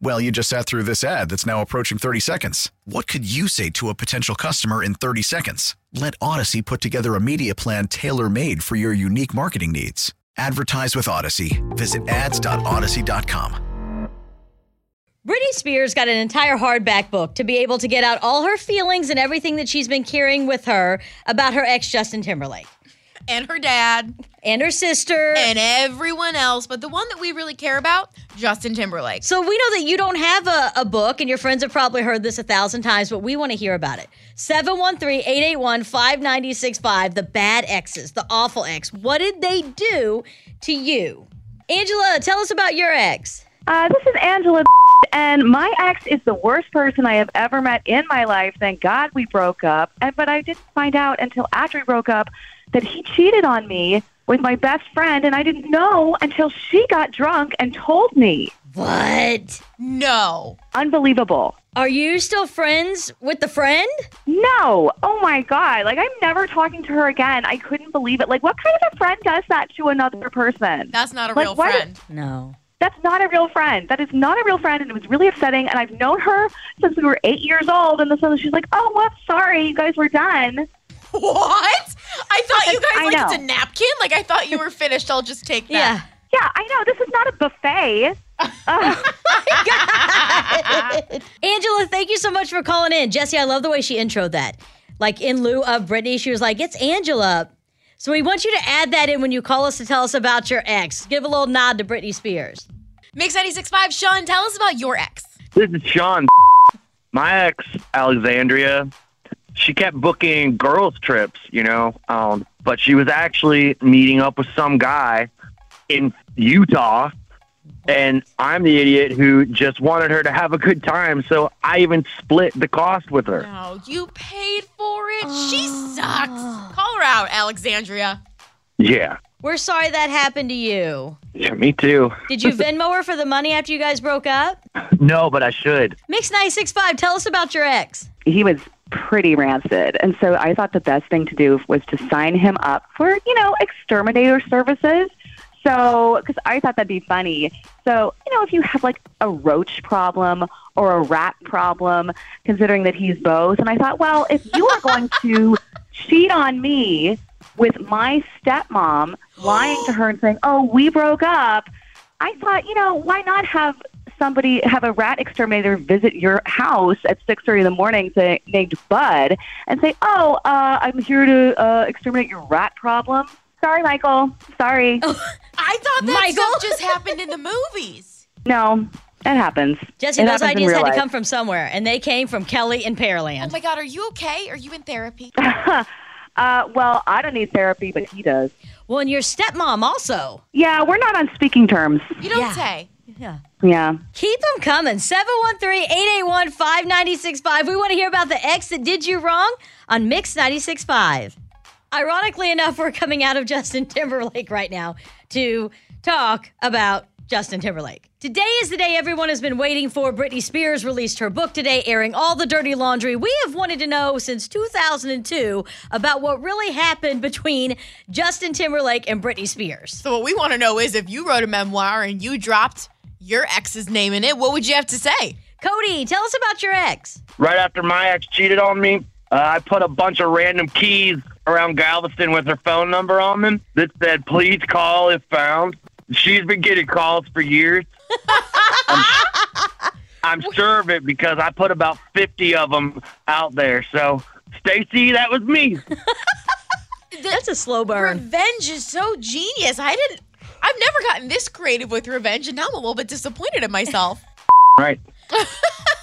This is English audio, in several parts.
Well, you just sat through this ad that's now approaching 30 seconds. What could you say to a potential customer in 30 seconds? Let Audacy put together a media plan tailor made for your unique marketing needs. Advertise with Audacy. Visit ads.audacy.com. Britney Spears got an entire hardback book to be able to get out all her feelings and everything that she's been carrying with her about her ex Justin Timberlake and her dad and her sister and everyone else. But the one that we really care about, Justin Timberlake. So we know that you don't have a, a book, and your friends have probably heard this a thousand times, but we want to hear about it. 713 881 5965, the bad exes, the awful ex. What did they do to you? Angela, tell us about your ex. Uh, this is Angela, and my ex is the worst person I have ever met in my life. Thank God we broke up. And, but I didn't find out until after we broke up that he cheated on me with my best friend, and I didn't know until she got drunk and told me. What? No. Unbelievable. Are you still friends with the friend? No. Oh my God. Like, I'm never talking to her again. I couldn't believe it. Like, what kind of a friend does that to another person? That's not a Like, real friend. does- No. That's not a real friend. That is not a real friend, and it was really upsetting. And I've known her since we were eight years old, and then suddenly she's like, "Oh, whoops, sorry, you guys were done." What? I thought you guys I like it's a napkin. Like I thought you were finished. I'll just take Yeah. that. Yeah, I know. This is not a buffet. Ugh. Oh. Angela, thank you so much for calling in. Jesse, I love the way she introed that. Like in lieu of Britney, she was like, it's Angela. So we want you to add that in when you call us to tell us about your ex. Give a little nod to Britney Spears. Mix 96.5. Sean, tell us about your ex. This is Sean. My ex, Alexandria, she kept booking girls' trips, you know, um, but she was actually meeting up with some guy in Utah. And I'm the idiot who just wanted her to have a good time, so I even split the cost with her. No, you paid for it. She ah. sucks. Call her out, Alexandria. Yeah. We're sorry that happened to you. Yeah, me too. Did you Venmo her for the money after you guys broke up? No, but I should. Mix 965, tell us about your ex. he was pretty rancid, and so I thought the best thing to do was to sign him up for, you know, exterminator services. So, because I thought that'd be funny. So, you know, if you have like a roach problem or a rat problem, considering that he's both, and I thought, well, if you are going to cheat on me with my stepmom lying to her and saying, "Oh, we broke up," I thought, you know, why not have somebody have a rat exterminator visit your house at six thirty in the morning, say, named Bud, and say, "Oh, uh, I'm here to uh, exterminate your rat problem." Sorry, Michael. Sorry. I thought that Michael? stuff just happened in the movies. No, it happens. Jesse, It those happens ideas real had to come from somewhere, and they came from Kelly in Pearland. Oh my God, are you okay? Are you in therapy? Uh, well, I don't need therapy, but he does. well, and your stepmom also. Yeah, we're not on speaking terms. You don't Yeah. say. Yeah. Yeah. Keep them coming. 713-881-5965. We want to hear about the ex that did you wrong on Mix 96.5. Ironically enough, we're coming out of Justin Timberlake right now to talk about Justin Timberlake. Today is the day everyone has been waiting for. Britney Spears released her book today, airing all the dirty laundry we have wanted to know since 2002 about what really happened between Justin Timberlake and Britney Spears. So what we want to know is if you wrote a memoir and you dropped your ex's name in it, what would you have to say? Cody, tell us about your ex. Right after my ex cheated on me, uh, I put a bunch of random keys around Galveston with her phone number on them that said, please call if found. She's been getting calls for years. I'm, I'm sure of it because I put about 50 of them out there. So, Stacy, that was me. That's a slow burn. Revenge is so genius. I didn't. I've never gotten this creative with revenge, and now I'm a little bit disappointed in myself. Right.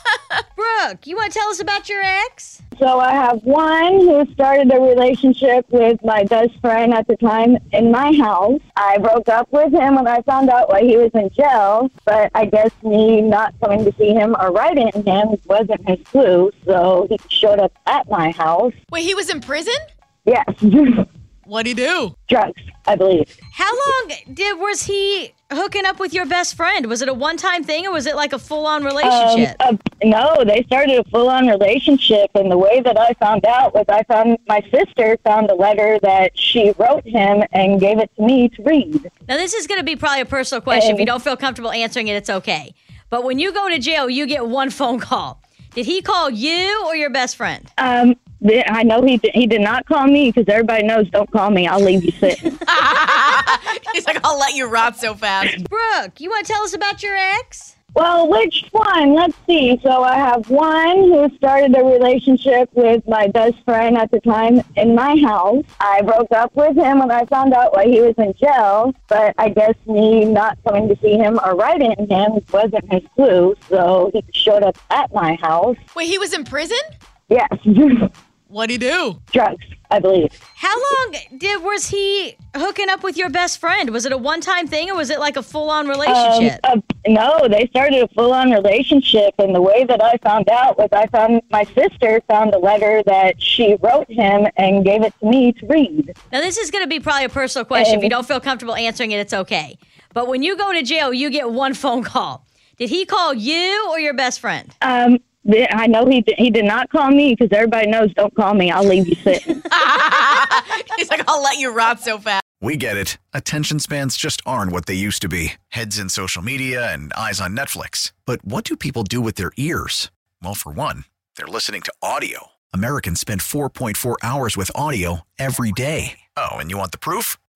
Brooke, you want to tell us about your ex? So I have one who started a relationship with my best friend at the time in my house. I broke up with him when I found out why he was in jail, but I guess me not coming to see him or writing him wasn't his clue, so he showed up at my house. Wait, he was in prison? Yes, What'd he do? drugs, I believe. How long did was he hooking up with your best friend? Was it a one-time thing or was it like a full-on relationship? Um, uh, no, they started a full-on relationship, and the way that I found out was I found my sister found a letter that she wrote him and gave it to me to read. now this is going to be probably a personal question. If you don't feel comfortable answering it, it's okay. But when you go to jail, you get one phone call. Did he call you or your best friend? Um, th- I know he did, he did not call me because everybody knows don't call me. I'll leave you sitting. He's like, I'll let you rot so fast. Brooke, you want to tell us about your ex? well, which one? Let's see. So I have one who started a relationship with my best friend at the time in my house. I broke up with him when I found out why he was in jail, but I guess me not coming to see him or writing him wasn't his clue, so he showed up at my house. Wait, he was in prison? Yes, What'd he do? drugs, I believe. How long did was he hooking up with your best friend? Was it a one-time thing or was it like a full-on relationship? Um, uh, no, they started a full-on relationship, and the way that I found out was I found my sister found a letter that she wrote him and gave it to me to read. Now, this is going to be probably a personal question. If you don't feel comfortable answering it, it's okay. But when you go to jail, you get one phone call. Did he call you or your best friend? Um, th- I know he did, he did not call me because everybody knows don't call me. I'll leave you sitting. He's like, I'll let you rot so fast. We get it. Attention spans just aren't what they used to be heads in social media and eyes on Netflix. But what do people do with their ears? Well, for one, they're listening to audio. Americans spend 4.4 hours with audio every day. Oh, and you want the proof?